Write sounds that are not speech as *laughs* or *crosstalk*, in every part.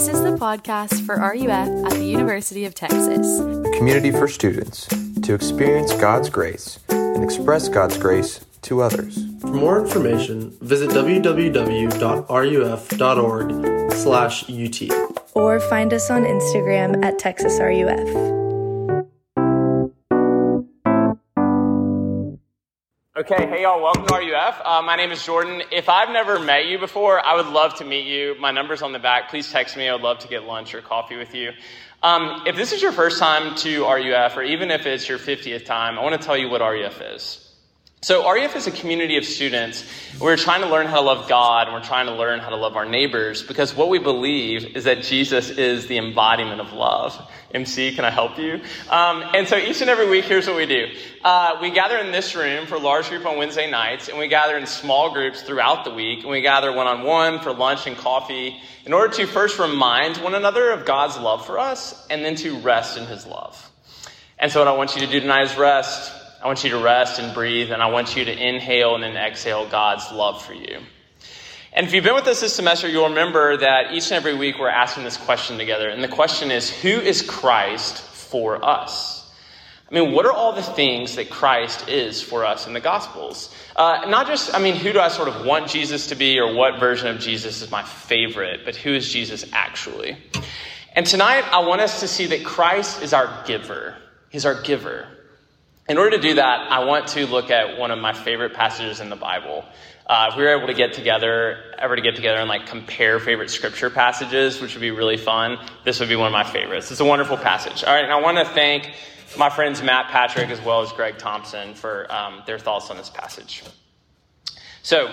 This is the podcast for RUF at the University of Texas. A community for students to experience God's grace and express God's grace to others. For more information, visit www.ruf.org/ut Or find us on Instagram at TexasRUF. Okay, hey y'all, welcome to RUF. Uh, my name is Jordan. If I've never met you before, I would love to meet you. My number's on the back. Please text me. I would love to get lunch or coffee with you. Um, if this is your first time to RUF, or even if it's your 50th time, I want to tell you what RUF is. So, RUF is a community of students. We're trying to learn how to love God and we're trying to learn how to love our neighbors because what we believe is that Jesus is the embodiment of love. MC, can I help you? Um, and so, each and every week, here's what we do uh, we gather in this room for large group on Wednesday nights, and we gather in small groups throughout the week, and we gather one on one for lunch and coffee in order to first remind one another of God's love for us and then to rest in His love. And so, what I want you to do tonight is rest. I want you to rest and breathe, and I want you to inhale and then exhale God's love for you. And if you've been with us this semester, you'll remember that each and every week we're asking this question together. And the question is Who is Christ for us? I mean, what are all the things that Christ is for us in the Gospels? Uh, not just, I mean, who do I sort of want Jesus to be or what version of Jesus is my favorite, but who is Jesus actually? And tonight, I want us to see that Christ is our giver. He's our giver. In order to do that, I want to look at one of my favorite passages in the Bible. Uh, if we were able to get together, ever to get together and like compare favorite scripture passages, which would be really fun, this would be one of my favorites. It's a wonderful passage. All right, and I want to thank my friends Matt Patrick as well as Greg Thompson for um, their thoughts on this passage. So,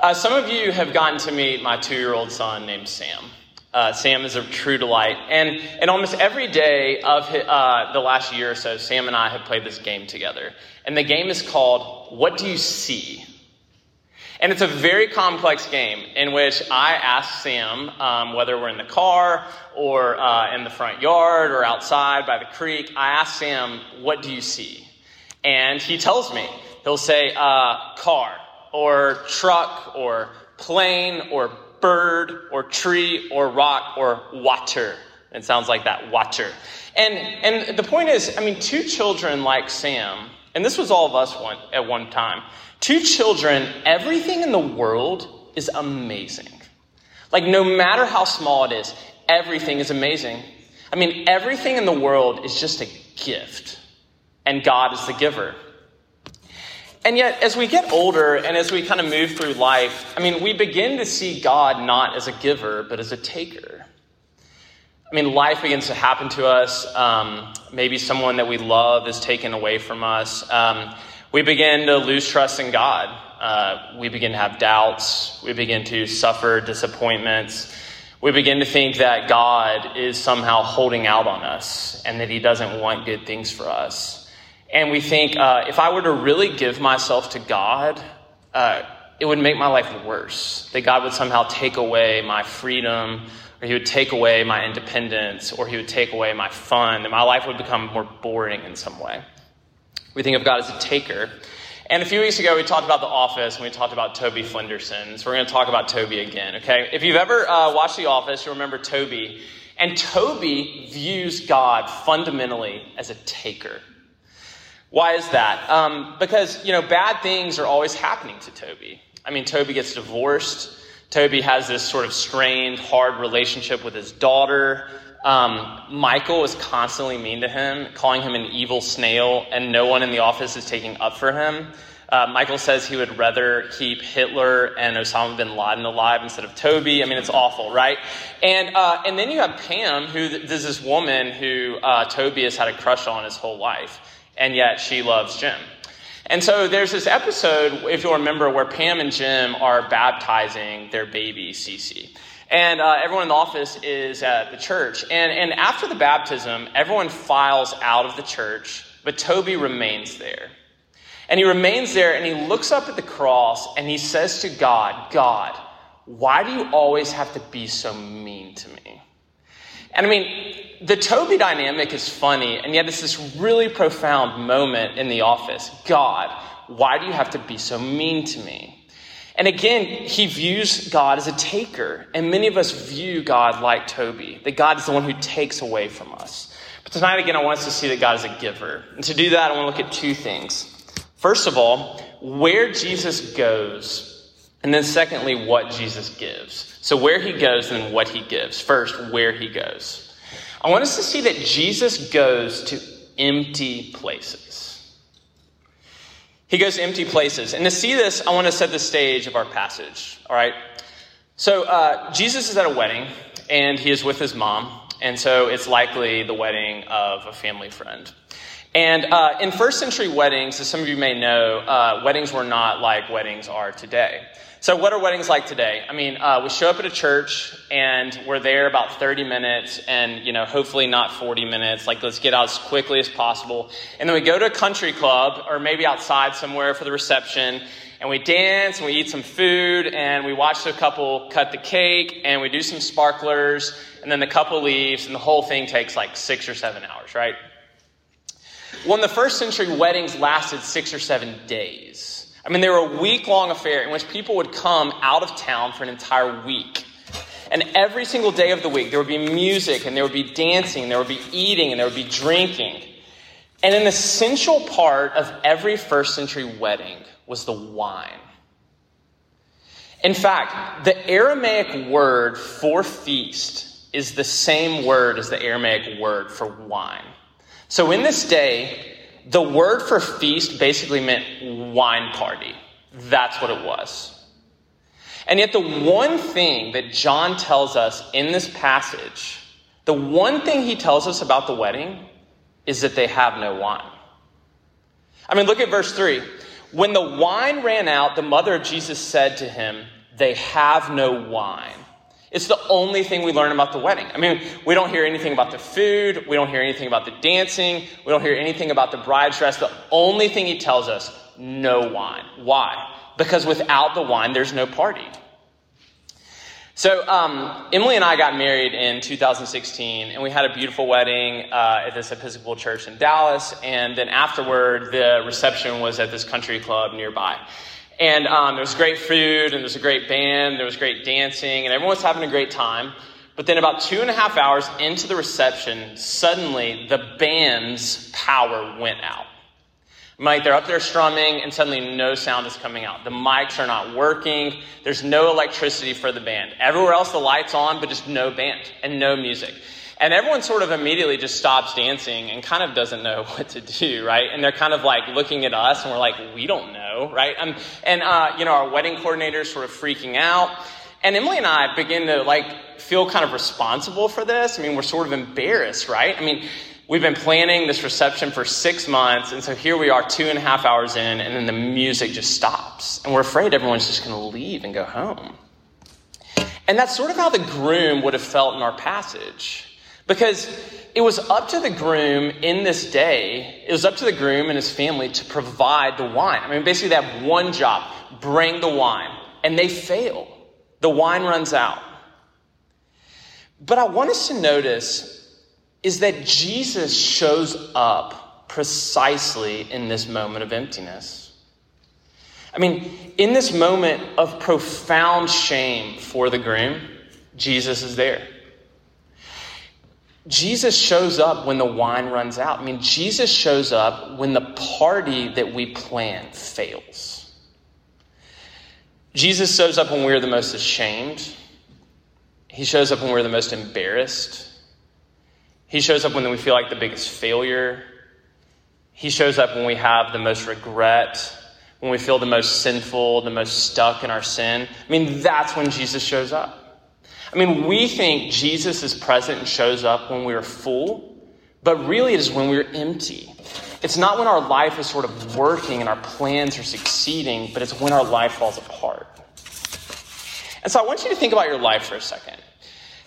uh, some of you have gotten to meet my two year old son named Sam. Uh, Sam is a true delight. And, and almost every day of his, uh, the last year or so, Sam and I have played this game together. And the game is called What Do You See? And it's a very complex game in which I ask Sam, um, whether we're in the car or uh, in the front yard or outside by the creek, I ask Sam, What do you see? And he tells me. He'll say, uh, Car or truck or plane or bird or tree or rock or water. It sounds like that, water. And, and the point is, I mean, two children like Sam, and this was all of us one, at one time, two children, everything in the world is amazing. Like, no matter how small it is, everything is amazing. I mean, everything in the world is just a gift, and God is the giver. And yet, as we get older and as we kind of move through life, I mean, we begin to see God not as a giver, but as a taker. I mean, life begins to happen to us. Um, maybe someone that we love is taken away from us. Um, we begin to lose trust in God. Uh, we begin to have doubts. We begin to suffer disappointments. We begin to think that God is somehow holding out on us and that He doesn't want good things for us. And we think, uh, if I were to really give myself to God, uh, it would make my life worse. That God would somehow take away my freedom, or He would take away my independence, or He would take away my fun, and my life would become more boring in some way. We think of God as a taker. And a few weeks ago, we talked about The Office, and we talked about Toby Flenderson. So we're going to talk about Toby again, okay? If you've ever uh, watched The Office, you remember Toby. And Toby views God fundamentally as a taker. Why is that? Um, because, you know, bad things are always happening to Toby. I mean, Toby gets divorced. Toby has this sort of strained, hard relationship with his daughter. Um, Michael is constantly mean to him, calling him an evil snail, and no one in the office is taking up for him. Uh, Michael says he would rather keep Hitler and Osama bin Laden alive instead of Toby. I mean, it's awful, right? And uh, and then you have Pam, who this woman who uh, Toby has had a crush on his whole life and yet she loves Jim. And so there's this episode, if you'll remember, where Pam and Jim are baptizing their baby, Cece. And uh, everyone in the office is at the church. And, and after the baptism, everyone files out of the church, but Toby remains there. And he remains there and he looks up at the cross and he says to God, God, why do you always have to be so mean to me? And I mean, the Toby dynamic is funny, and yet it's this really profound moment in the office. God, why do you have to be so mean to me? And again, he views God as a taker. And many of us view God like Toby, that God is the one who takes away from us. But tonight, again, I want us to see that God is a giver. And to do that, I want to look at two things. First of all, where Jesus goes, and then secondly, what Jesus gives. So, where he goes and what he gives. First, where he goes. I want us to see that Jesus goes to empty places. He goes to empty places. And to see this, I want to set the stage of our passage. All right? So, uh, Jesus is at a wedding, and he is with his mom. And so, it's likely the wedding of a family friend. And uh, in first century weddings, as some of you may know, uh, weddings were not like weddings are today. So, what are weddings like today? I mean, uh, we show up at a church and we're there about 30 minutes and, you know, hopefully not 40 minutes. Like, let's get out as quickly as possible. And then we go to a country club or maybe outside somewhere for the reception and we dance and we eat some food and we watch the couple cut the cake and we do some sparklers and then the couple leaves and the whole thing takes like six or seven hours, right? Well, in the first century, weddings lasted six or seven days. I mean, they were a week long affair in which people would come out of town for an entire week. And every single day of the week, there would be music, and there would be dancing, and there would be eating, and there would be drinking. And an essential part of every first century wedding was the wine. In fact, the Aramaic word for feast is the same word as the Aramaic word for wine. So in this day, the word for feast basically meant wine party. That's what it was. And yet, the one thing that John tells us in this passage, the one thing he tells us about the wedding is that they have no wine. I mean, look at verse 3. When the wine ran out, the mother of Jesus said to him, They have no wine. It's the only thing we learn about the wedding. I mean, we don't hear anything about the food. We don't hear anything about the dancing. We don't hear anything about the bride's dress. The only thing he tells us, no wine. Why? Because without the wine, there's no party. So, um, Emily and I got married in 2016, and we had a beautiful wedding uh, at this Episcopal church in Dallas. And then afterward, the reception was at this country club nearby. And um, there was great food, and there was a great band, there was great dancing, and everyone was having a great time. But then, about two and a half hours into the reception, suddenly the band's power went out. Mike, they're up there strumming, and suddenly no sound is coming out. The mics are not working. There's no electricity for the band. Everywhere else, the lights on, but just no band and no music. And everyone sort of immediately just stops dancing and kind of doesn't know *laughs* what to do, right? And they're kind of like looking at us and we're like, we don't know, right? Um, and, uh, you know, our wedding coordinator's sort of freaking out. And Emily and I begin to like feel kind of responsible for this. I mean, we're sort of embarrassed, right? I mean, we've been planning this reception for six months. And so here we are two and a half hours in and then the music just stops. And we're afraid everyone's just going to leave and go home. And that's sort of how the groom would have felt in our passage. Because it was up to the groom in this day, it was up to the groom and his family to provide the wine. I mean, basically, they have one job bring the wine. And they fail. The wine runs out. But I want us to notice is that Jesus shows up precisely in this moment of emptiness. I mean, in this moment of profound shame for the groom, Jesus is there. Jesus shows up when the wine runs out. I mean, Jesus shows up when the party that we plan fails. Jesus shows up when we're the most ashamed. He shows up when we're the most embarrassed. He shows up when we feel like the biggest failure. He shows up when we have the most regret, when we feel the most sinful, the most stuck in our sin. I mean, that's when Jesus shows up. I mean, we think Jesus is present and shows up when we're full, but really it is when we're empty. It's not when our life is sort of working and our plans are succeeding, but it's when our life falls apart. And so I want you to think about your life for a second.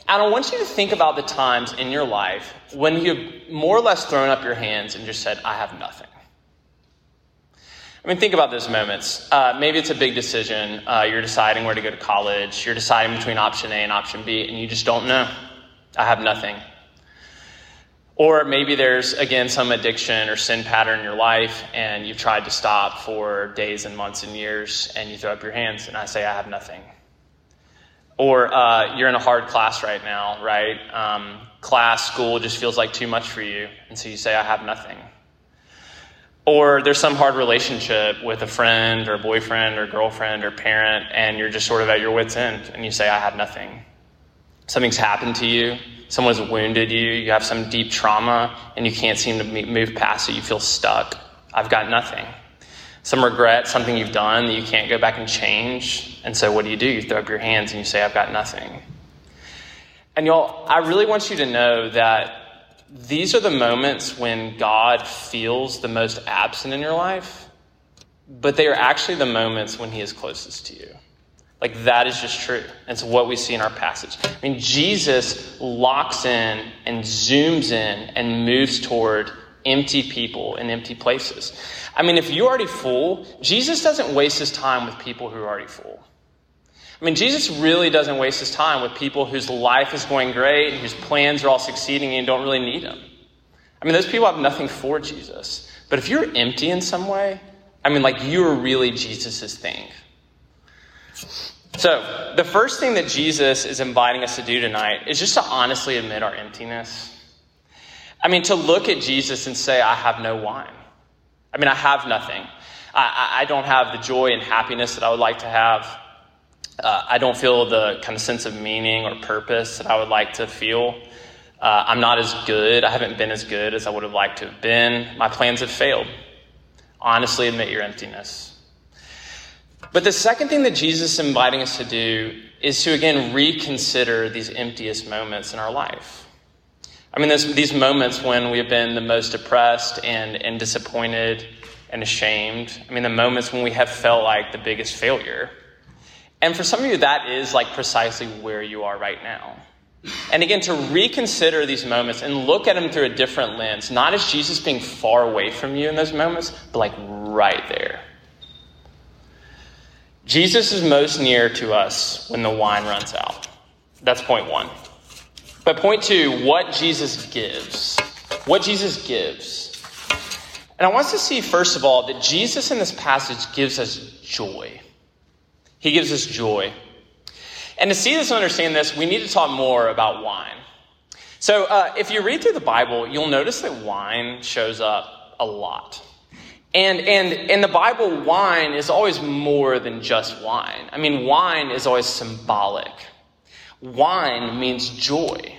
And I want you to think about the times in your life when you've more or less thrown up your hands and just said, I have nothing. I mean, think about those moments. Uh, maybe it's a big decision. Uh, you're deciding where to go to college. You're deciding between option A and option B, and you just don't know. I have nothing. Or maybe there's, again, some addiction or sin pattern in your life, and you've tried to stop for days and months and years, and you throw up your hands, and I say, I have nothing. Or uh, you're in a hard class right now, right? Um, class, school just feels like too much for you, and so you say, I have nothing. Or there's some hard relationship with a friend or boyfriend or girlfriend or parent, and you're just sort of at your wits' end, and you say, I have nothing. Something's happened to you, someone's wounded you, you have some deep trauma, and you can't seem to move past it. You feel stuck. I've got nothing. Some regret, something you've done that you can't go back and change. And so what do you do? You throw up your hands and you say, I've got nothing. And y'all, I really want you to know that these are the moments when God feels the most absent in your life, but they are actually the moments when He is closest to you. Like, that is just true. It's what we see in our passage. I mean, Jesus locks in and zooms in and moves toward empty people and empty places. I mean, if you're already full, Jesus doesn't waste his time with people who are already full. I mean, Jesus really doesn't waste his time with people whose life is going great, and whose plans are all succeeding, and don't really need him. I mean, those people have nothing for Jesus. But if you're empty in some way, I mean, like you're really Jesus' thing. So, the first thing that Jesus is inviting us to do tonight is just to honestly admit our emptiness. I mean, to look at Jesus and say, I have no wine. I mean, I have nothing. I, I don't have the joy and happiness that I would like to have. Uh, I don't feel the kind of sense of meaning or purpose that I would like to feel. Uh, I'm not as good. I haven't been as good as I would have liked to have been. My plans have failed. Honestly, admit your emptiness. But the second thing that Jesus is inviting us to do is to again reconsider these emptiest moments in our life. I mean, this, these moments when we have been the most depressed and, and disappointed and ashamed. I mean, the moments when we have felt like the biggest failure. And for some of you, that is like precisely where you are right now. And again, to reconsider these moments and look at them through a different lens, not as Jesus being far away from you in those moments, but like right there. Jesus is most near to us when the wine runs out. That's point one. But point two, what Jesus gives. What Jesus gives. And I want us to see, first of all, that Jesus in this passage gives us joy. He gives us joy. And to see this and understand this, we need to talk more about wine. So, uh, if you read through the Bible, you'll notice that wine shows up a lot. And, and in the Bible, wine is always more than just wine. I mean, wine is always symbolic. Wine means joy.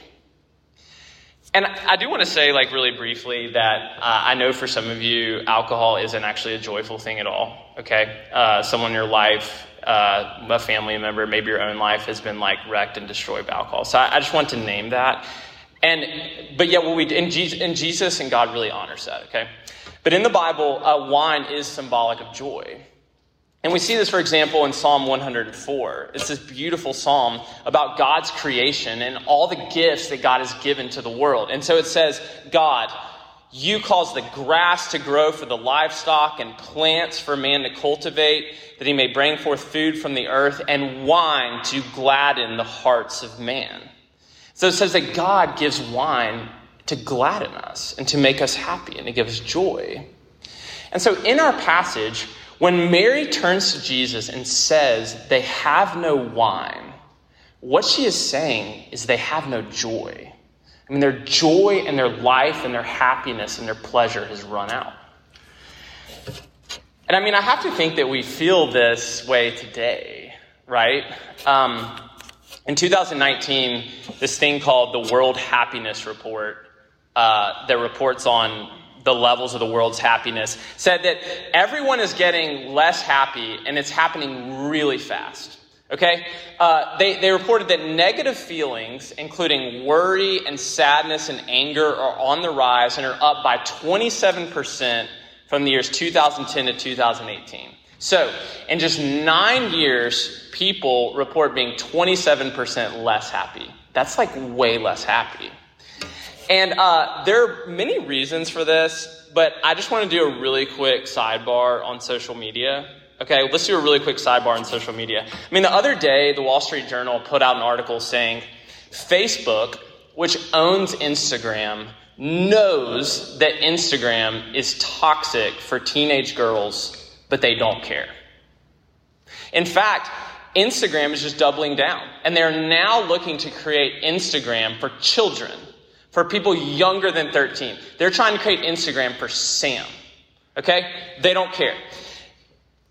And I do want to say, like, really briefly, that uh, I know for some of you, alcohol isn't actually a joyful thing at all. Okay? Uh, someone in your life uh, a family member, maybe your own life has been like wrecked and destroyed by alcohol. So I, I just want to name that. And but yet, what we in Jesus, in Jesus and God really honors that. Okay, but in the Bible, uh, wine is symbolic of joy. And we see this, for example, in Psalm 104. It's this beautiful psalm about God's creation and all the gifts that God has given to the world. And so it says, God, you cause the grass to grow for the livestock and plants for man to cultivate, that he may bring forth food from the earth and wine to gladden the hearts of man. So it says that God gives wine to gladden us and to make us happy and to give us joy. And so in our passage, when Mary turns to Jesus and says they have no wine, what she is saying is they have no joy. I mean, their joy and their life and their happiness and their pleasure has run out. And I mean, I have to think that we feel this way today, right? Um, in 2019, this thing called the World Happiness Report, uh, that reports on the levels of the world's happiness, said that everyone is getting less happy and it's happening really fast. Okay? Uh, they, they reported that negative feelings, including worry and sadness and anger, are on the rise and are up by 27% from the years 2010 to 2018. So, in just nine years, people report being 27% less happy. That's like way less happy. And uh, there are many reasons for this, but I just want to do a really quick sidebar on social media. Okay, let's do a really quick sidebar on social media. I mean, the other day, the Wall Street Journal put out an article saying Facebook, which owns Instagram, knows that Instagram is toxic for teenage girls, but they don't care. In fact, Instagram is just doubling down, and they're now looking to create Instagram for children, for people younger than 13. They're trying to create Instagram for Sam. Okay? They don't care.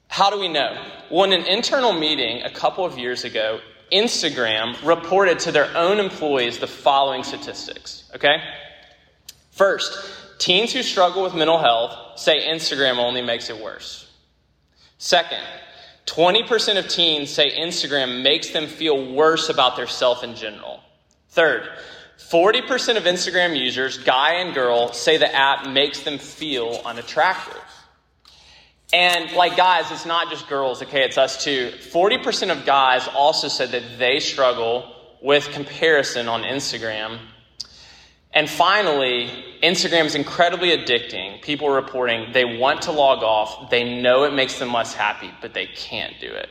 How do we know? Well, in an internal meeting a couple of years ago, Instagram reported to their own employees the following statistics. Okay? First, teens who struggle with mental health say Instagram only makes it worse. Second, 20% of teens say Instagram makes them feel worse about their self in general. Third, 40% of Instagram users, guy and girl, say the app makes them feel unattractive. And like guys, it's not just girls, okay, it's us too. 40% of guys also said that they struggle with comparison on Instagram. And finally, Instagram is incredibly addicting. People are reporting they want to log off, they know it makes them less happy, but they can't do it.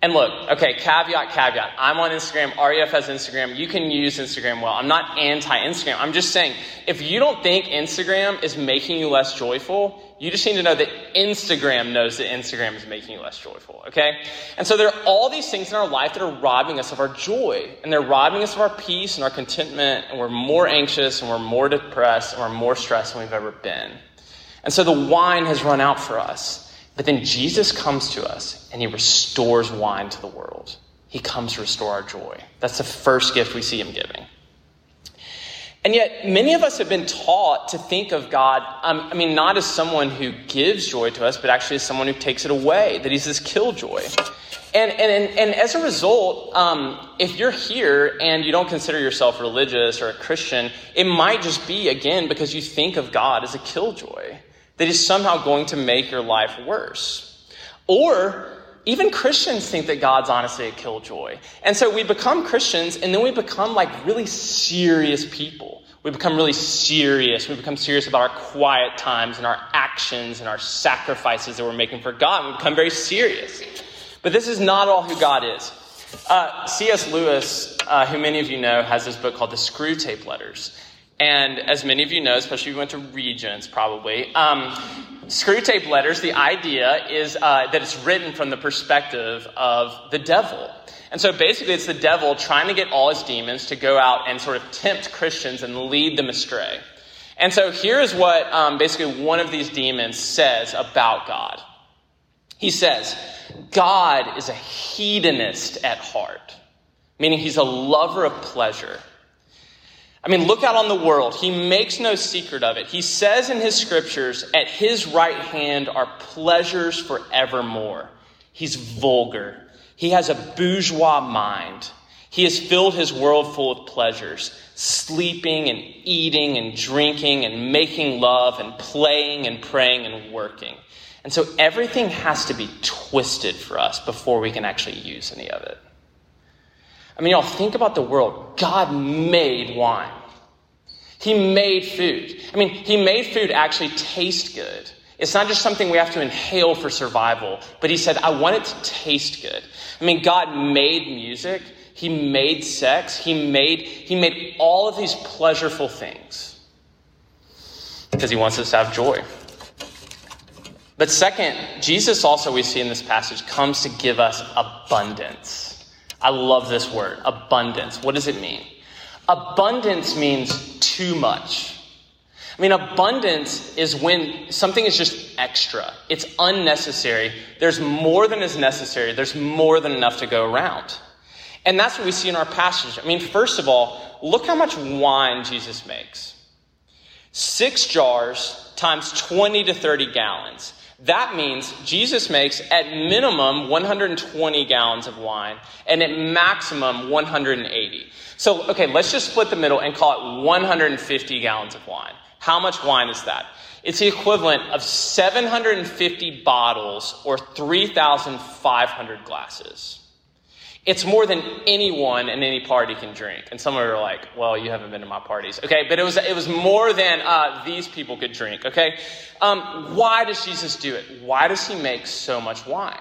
And look, okay, caveat, caveat. I'm on Instagram. RUF has Instagram. You can use Instagram well. I'm not anti Instagram. I'm just saying, if you don't think Instagram is making you less joyful, you just need to know that Instagram knows that Instagram is making you less joyful, okay? And so there are all these things in our life that are robbing us of our joy, and they're robbing us of our peace and our contentment, and we're more anxious and we're more depressed and we're more stressed than we've ever been. And so the wine has run out for us. But then Jesus comes to us and he restores wine to the world. He comes to restore our joy. That's the first gift we see him giving. And yet, many of us have been taught to think of God, um, I mean, not as someone who gives joy to us, but actually as someone who takes it away, that he's this killjoy. And, and, and, as a result, um, if you're here and you don't consider yourself religious or a Christian, it might just be, again, because you think of God as a killjoy that is somehow going to make your life worse. Or even Christians think that God's honestly a killjoy. And so we become Christians and then we become like really serious people. We become really serious. We become serious about our quiet times and our actions and our sacrifices that we're making for God. We become very serious. But this is not all who God is. Uh, C.S. Lewis, uh, who many of you know, has this book called The Screwtape Letters. And as many of you know, especially if you went to Regents probably, um, Screwtape Letters, the idea is uh, that it's written from the perspective of the devil. And so basically, it's the devil trying to get all his demons to go out and sort of tempt Christians and lead them astray. And so here is what um, basically one of these demons says about God. He says, God is a hedonist at heart, meaning he's a lover of pleasure. I mean, look out on the world. He makes no secret of it. He says in his scriptures, at his right hand are pleasures forevermore. He's vulgar. He has a bourgeois mind. He has filled his world full of pleasures, sleeping and eating and drinking and making love and playing and praying and working. And so everything has to be twisted for us before we can actually use any of it. I mean, y'all, think about the world. God made wine. He made food. I mean, He made food actually taste good. It's not just something we have to inhale for survival, but He said, I want it to taste good. I mean, God made music. He made sex. He made, he made all of these pleasureful things because He wants us to have joy. But second, Jesus also, we see in this passage, comes to give us abundance. I love this word, abundance. What does it mean? Abundance means too much. I mean, abundance is when something is just extra, it's unnecessary. There's more than is necessary, there's more than enough to go around. And that's what we see in our passage. I mean, first of all, look how much wine Jesus makes six jars times 20 to 30 gallons. That means Jesus makes at minimum 120 gallons of wine and at maximum 180. So, okay, let's just split the middle and call it 150 gallons of wine. How much wine is that? It's the equivalent of 750 bottles or 3,500 glasses. It's more than anyone in any party can drink. And some of you are like, well, you haven't been to my parties. Okay, but it was, it was more than uh, these people could drink. Okay? Um, why does Jesus do it? Why does he make so much wine?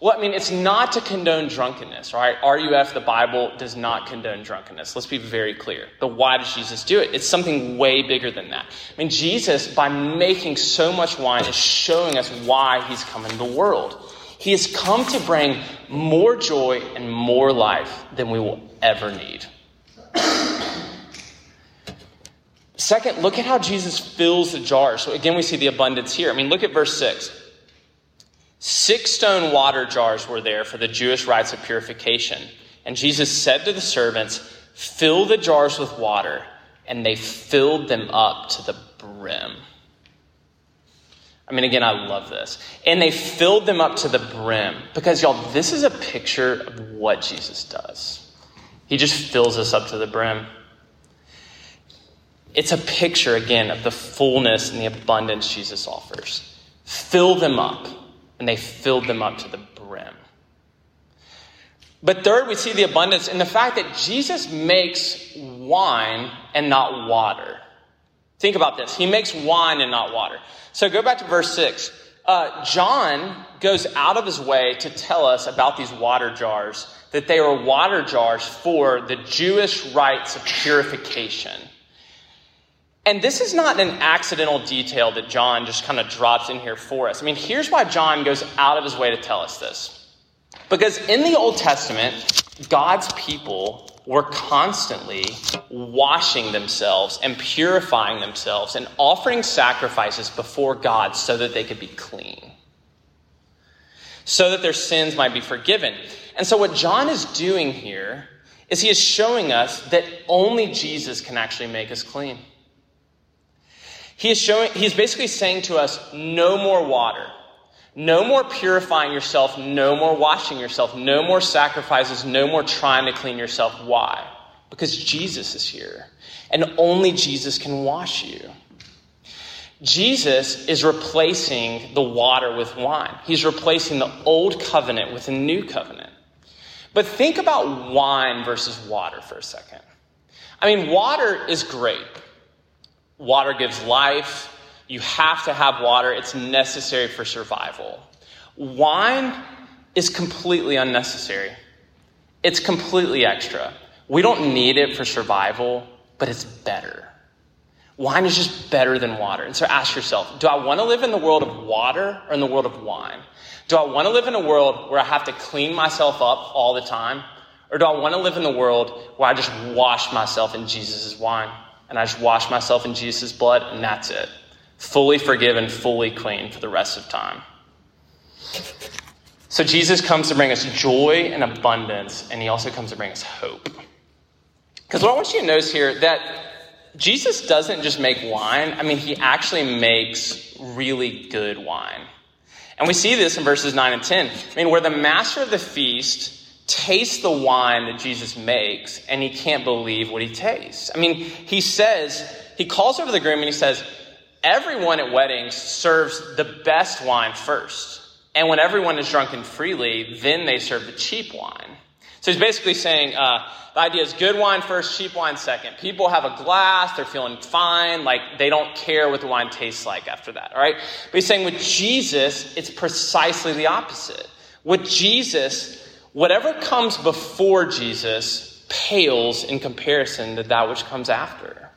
Well, I mean, it's not to condone drunkenness, right? RUF, the Bible, does not condone drunkenness. Let's be very clear. But why does Jesus do it? It's something way bigger than that. I mean, Jesus, by making so much wine, is showing us why he's come into the world. He has come to bring more joy and more life than we will ever need. Second, look at how Jesus fills the jars. So again, we see the abundance here. I mean, look at verse 6. Six stone water jars were there for the Jewish rites of purification. And Jesus said to the servants, Fill the jars with water. And they filled them up to the brim. I mean, again, I love this. And they filled them up to the brim. Because, y'all, this is a picture of what Jesus does. He just fills us up to the brim. It's a picture, again, of the fullness and the abundance Jesus offers. Fill them up and they filled them up to the brim. But third, we see the abundance in the fact that Jesus makes wine and not water. Think about this. He makes wine and not water. So go back to verse 6. Uh, John goes out of his way to tell us about these water jars, that they were water jars for the Jewish rites of purification. And this is not an accidental detail that John just kind of drops in here for us. I mean, here's why John goes out of his way to tell us this. Because in the Old Testament, God's people were constantly washing themselves and purifying themselves and offering sacrifices before God so that they could be clean, so that their sins might be forgiven. And so, what John is doing here is he is showing us that only Jesus can actually make us clean. He is showing, he's basically saying to us, no more water. No more purifying yourself, no more washing yourself, no more sacrifices, no more trying to clean yourself. Why? Because Jesus is here. And only Jesus can wash you. Jesus is replacing the water with wine. He's replacing the old covenant with a new covenant. But think about wine versus water for a second. I mean, water is great. Water gives life. You have to have water, it's necessary for survival. Wine is completely unnecessary, it's completely extra. We don't need it for survival, but it's better. Wine is just better than water. And so ask yourself do I want to live in the world of water or in the world of wine? Do I want to live in a world where I have to clean myself up all the time? Or do I want to live in the world where I just wash myself in Jesus' wine? and I just wash myself in Jesus' blood, and that's it. Fully forgiven, fully clean for the rest of time. So Jesus comes to bring us joy and abundance, and he also comes to bring us hope. Because what I want you to notice here that Jesus doesn't just make wine, I mean, he actually makes really good wine. And we see this in verses 9 and 10. I mean, where the master of the feast tastes the wine that Jesus makes and he can't believe what he tastes. I mean, he says, he calls over the groom and he says, Everyone at weddings serves the best wine first. And when everyone is drunken freely, then they serve the cheap wine. So he's basically saying uh, the idea is good wine first, cheap wine second. People have a glass, they're feeling fine, like they don't care what the wine tastes like after that, all right? But he's saying with Jesus, it's precisely the opposite. With Jesus, Whatever comes before Jesus pales in comparison to that which comes after.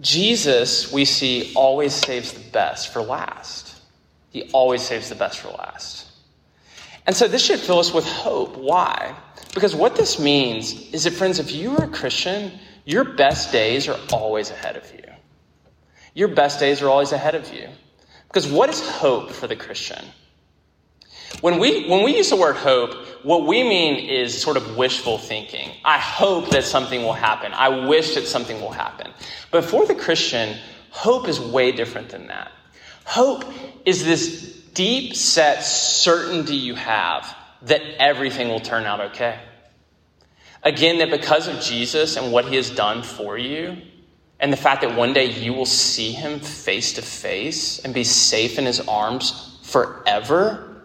Jesus, we see, always saves the best for last. He always saves the best for last. And so this should fill us with hope. Why? Because what this means is that, friends, if you are a Christian, your best days are always ahead of you. Your best days are always ahead of you. Because what is hope for the Christian? When we, when we use the word hope, what we mean is sort of wishful thinking. I hope that something will happen. I wish that something will happen. But for the Christian, hope is way different than that. Hope is this deep set certainty you have that everything will turn out okay. Again, that because of Jesus and what he has done for you, and the fact that one day you will see him face to face and be safe in his arms forever,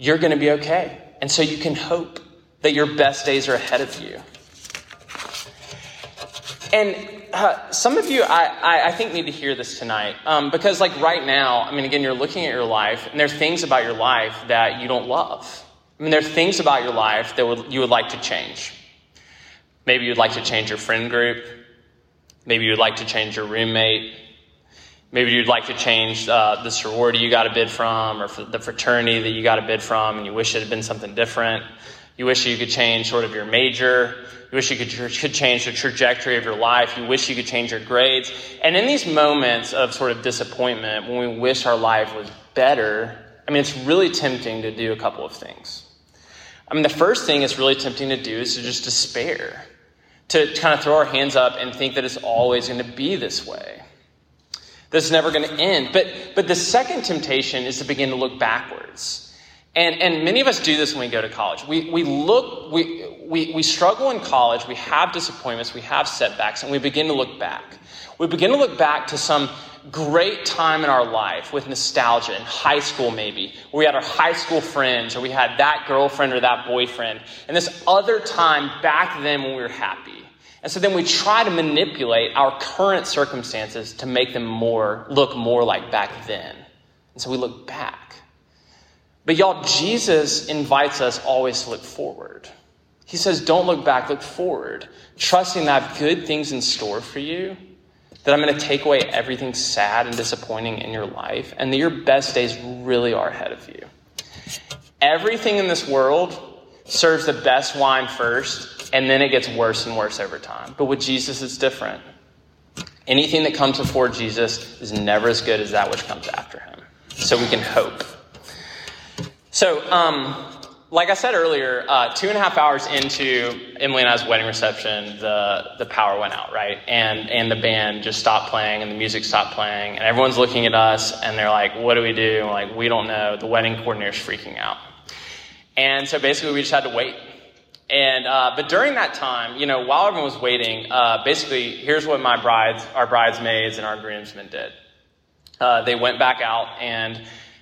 you're going to be okay. And so you can hope that your best days are ahead of you. And uh, some of you, I, I, I, think, need to hear this tonight. Um, because, like, right now, I mean, again, you're looking at your life, and there's things about your life that you don't love. I mean, there are things about your life that would, you would like to change. Maybe you'd like to change your friend group. Maybe you'd like to change your roommate. Maybe you'd like to change uh, the sorority you got a bid from or the fraternity that you got a bid from, and you wish it had been something different. You wish you could change sort of your major. You wish you could, could change the trajectory of your life. You wish you could change your grades. And in these moments of sort of disappointment, when we wish our life was better, I mean, it's really tempting to do a couple of things. I mean, the first thing it's really tempting to do is to just despair, to kind of throw our hands up and think that it's always going to be this way. That's never going to end. But, but the second temptation is to begin to look backwards and, and many of us do this when we go to college. We, we look, we, we, we struggle in college, we have disappointments, we have setbacks, and we begin to look back. We begin to look back to some great time in our life with nostalgia in high school, maybe, where we had our high school friends, or we had that girlfriend or that boyfriend, and this other time back then when we were happy. And so then we try to manipulate our current circumstances to make them more, look more like back then. And so we look back. But y'all, Jesus invites us always to look forward. He says, Don't look back, look forward, trusting that I have good things in store for you, that I'm going to take away everything sad and disappointing in your life, and that your best days really are ahead of you. Everything in this world serves the best wine first, and then it gets worse and worse over time. But with Jesus, it's different. Anything that comes before Jesus is never as good as that which comes after him. So we can hope. So, um, like I said earlier, uh, two and a half hours into Emily and I's wedding reception, the, the power went out, right? And, and the band just stopped playing and the music stopped playing. And everyone's looking at us and they're like, what do we do? like, we don't know. The wedding coordinator's freaking out. And so basically, we just had to wait. And, uh, but during that time, you know, while everyone was waiting, uh, basically, here's what my brides, our bridesmaids and our groomsmen did. Uh, they went back out and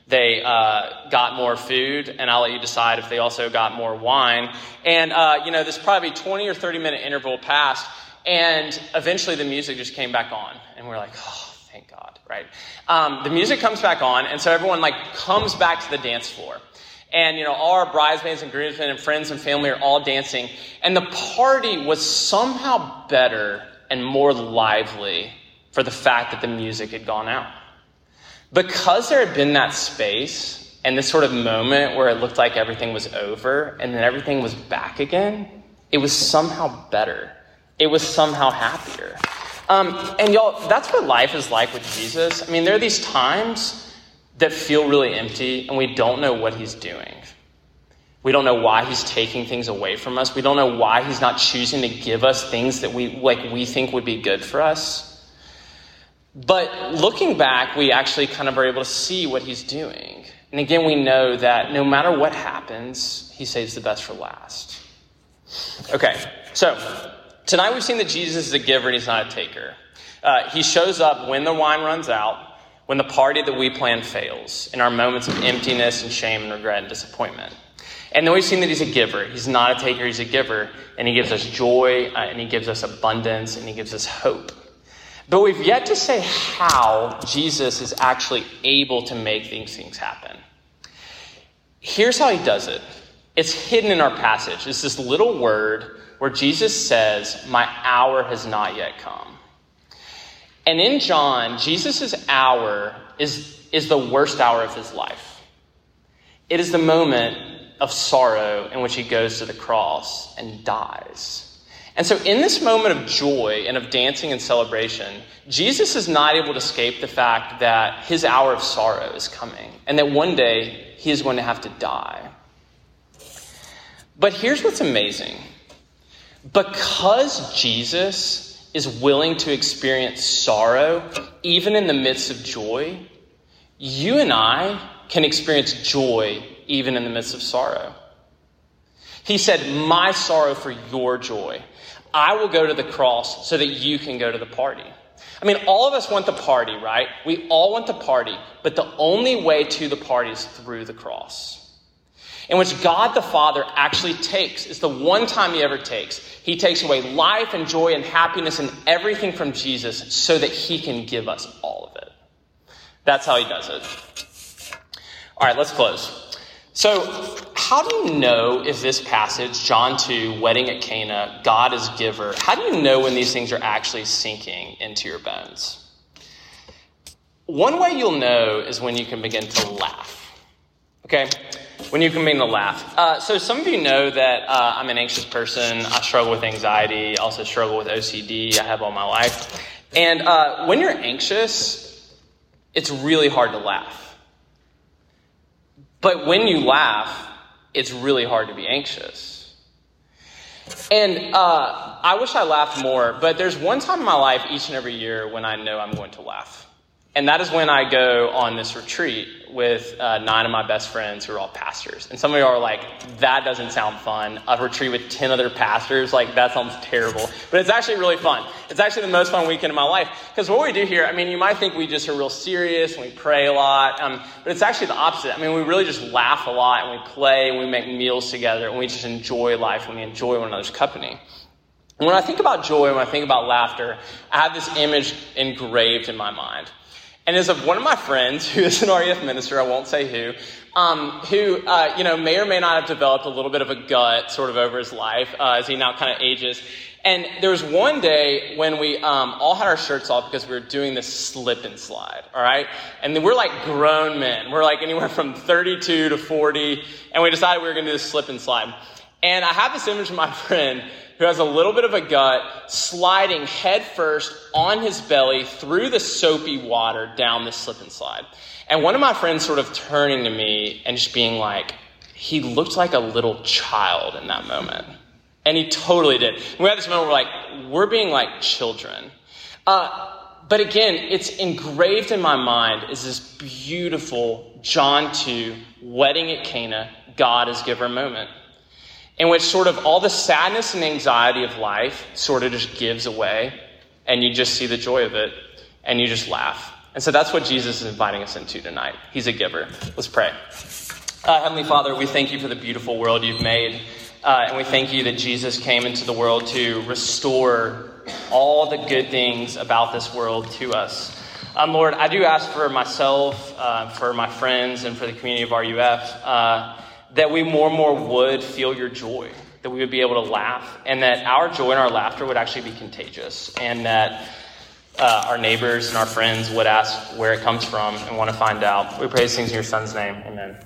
they uh, got more food, and I'll let you decide if they also got more wine. And, uh, you know, this probably 20 or 30 minute interval passed, and eventually the music just came back on. And we're like, oh, thank God, right? Um, the music comes back on, and so everyone, like, comes back to the dance floor. And, you know, all our bridesmaids and groomsmen and friends and family are all dancing. And the party was somehow better and more lively for the fact that the music had gone out. Because there had been that space and this sort of moment where it looked like everything was over and then everything was back again, it was somehow better. It was somehow happier. Um, and y'all, that's what life is like with Jesus. I mean, there are these times that feel really empty and we don't know what he's doing. We don't know why he's taking things away from us. We don't know why he's not choosing to give us things that we like we think would be good for us. But looking back, we actually kind of are able to see what he's doing. And again, we know that no matter what happens, he saves the best for last. Okay, so tonight we've seen that Jesus is a giver and he's not a taker. Uh, he shows up when the wine runs out, when the party that we plan fails, in our moments of emptiness and shame and regret and disappointment. And then we've seen that he's a giver. He's not a taker, he's a giver. And he gives us joy, uh, and he gives us abundance, and he gives us hope. But we've yet to say how Jesus is actually able to make these things happen. Here's how he does it it's hidden in our passage. It's this little word where Jesus says, My hour has not yet come. And in John, Jesus' hour is, is the worst hour of his life. It is the moment of sorrow in which he goes to the cross and dies. And so, in this moment of joy and of dancing and celebration, Jesus is not able to escape the fact that his hour of sorrow is coming and that one day he is going to have to die. But here's what's amazing because Jesus is willing to experience sorrow, even in the midst of joy, you and I can experience joy even in the midst of sorrow. He said, My sorrow for your joy. I will go to the cross so that you can go to the party. I mean, all of us want the party, right? We all want the party, but the only way to the party is through the cross. In which God the Father actually takes. It's the one time he ever takes. He takes away life and joy and happiness and everything from Jesus so that he can give us all of it. That's how he does it. All right, let's close. So, how do you know if this passage, John 2, wedding at Cana, God is giver, how do you know when these things are actually sinking into your bones? One way you'll know is when you can begin to laugh. Okay? When you can begin to laugh. Uh, so, some of you know that uh, I'm an anxious person. I struggle with anxiety, also struggle with OCD. I have all my life. And uh, when you're anxious, it's really hard to laugh. But when you laugh, it's really hard to be anxious. And uh, I wish I laughed more, but there's one time in my life each and every year when I know I'm going to laugh. And that is when I go on this retreat with uh, nine of my best friends who are all pastors. And some of you are like, that doesn't sound fun. A retreat with 10 other pastors, like, that sounds terrible. But it's actually really fun. It's actually the most fun weekend of my life. Because what we do here, I mean, you might think we just are real serious and we pray a lot, um, but it's actually the opposite. I mean, we really just laugh a lot and we play and we make meals together and we just enjoy life and we enjoy one another's company. when I think about joy, when I think about laughter, I have this image engraved in my mind and is of one of my friends who is an RUF minister, I won't say who, um, who, uh, you know, may or may not have developed a little bit of a gut sort of over his life uh, as he now kind of ages. And there was one day when we um, all had our shirts off because we were doing this slip and slide, all right? And we're like grown men. We're like anywhere from 32 to 40. And we decided we were going to do this slip and slide. And I have this image of my *laughs* friend who has a little bit of a gut, sliding headfirst on his belly through the soapy water down the slip and slide. And one of my friends sort of turning to me and just being like, he looked like a little child in that moment. And he totally did. And we had this moment where we're like, we're being like children. Uh, but again, it's engraved in my mind is this beautiful John 2 wedding at Cana, God is giver moment in which sort of all the sadness and anxiety of life sort of just gives away, and you just see the joy of it, and you just laugh. And so that's what Jesus is inviting us into tonight. He's a giver. Let's pray. Uh, Heavenly Father, we thank you for the beautiful world you've made. Uh, and we thank you that Jesus came into the world to restore all the good things about this world to us. Um, Lord, I do ask for myself, uh, for my friends, and for the community of RUF uh, that we more and more would feel your joy, that we would be able to laugh, and that our joy and our laughter would actually be contagious, and that uh, our neighbors and our friends would ask where it comes from and want to find out. We pray these things in your son's name. Amen.